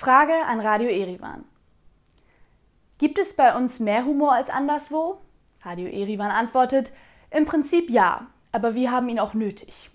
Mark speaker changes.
Speaker 1: Frage an Radio Erivan. Gibt es bei uns mehr Humor als anderswo? Radio Erivan antwortet, im Prinzip ja, aber wir haben ihn auch nötig.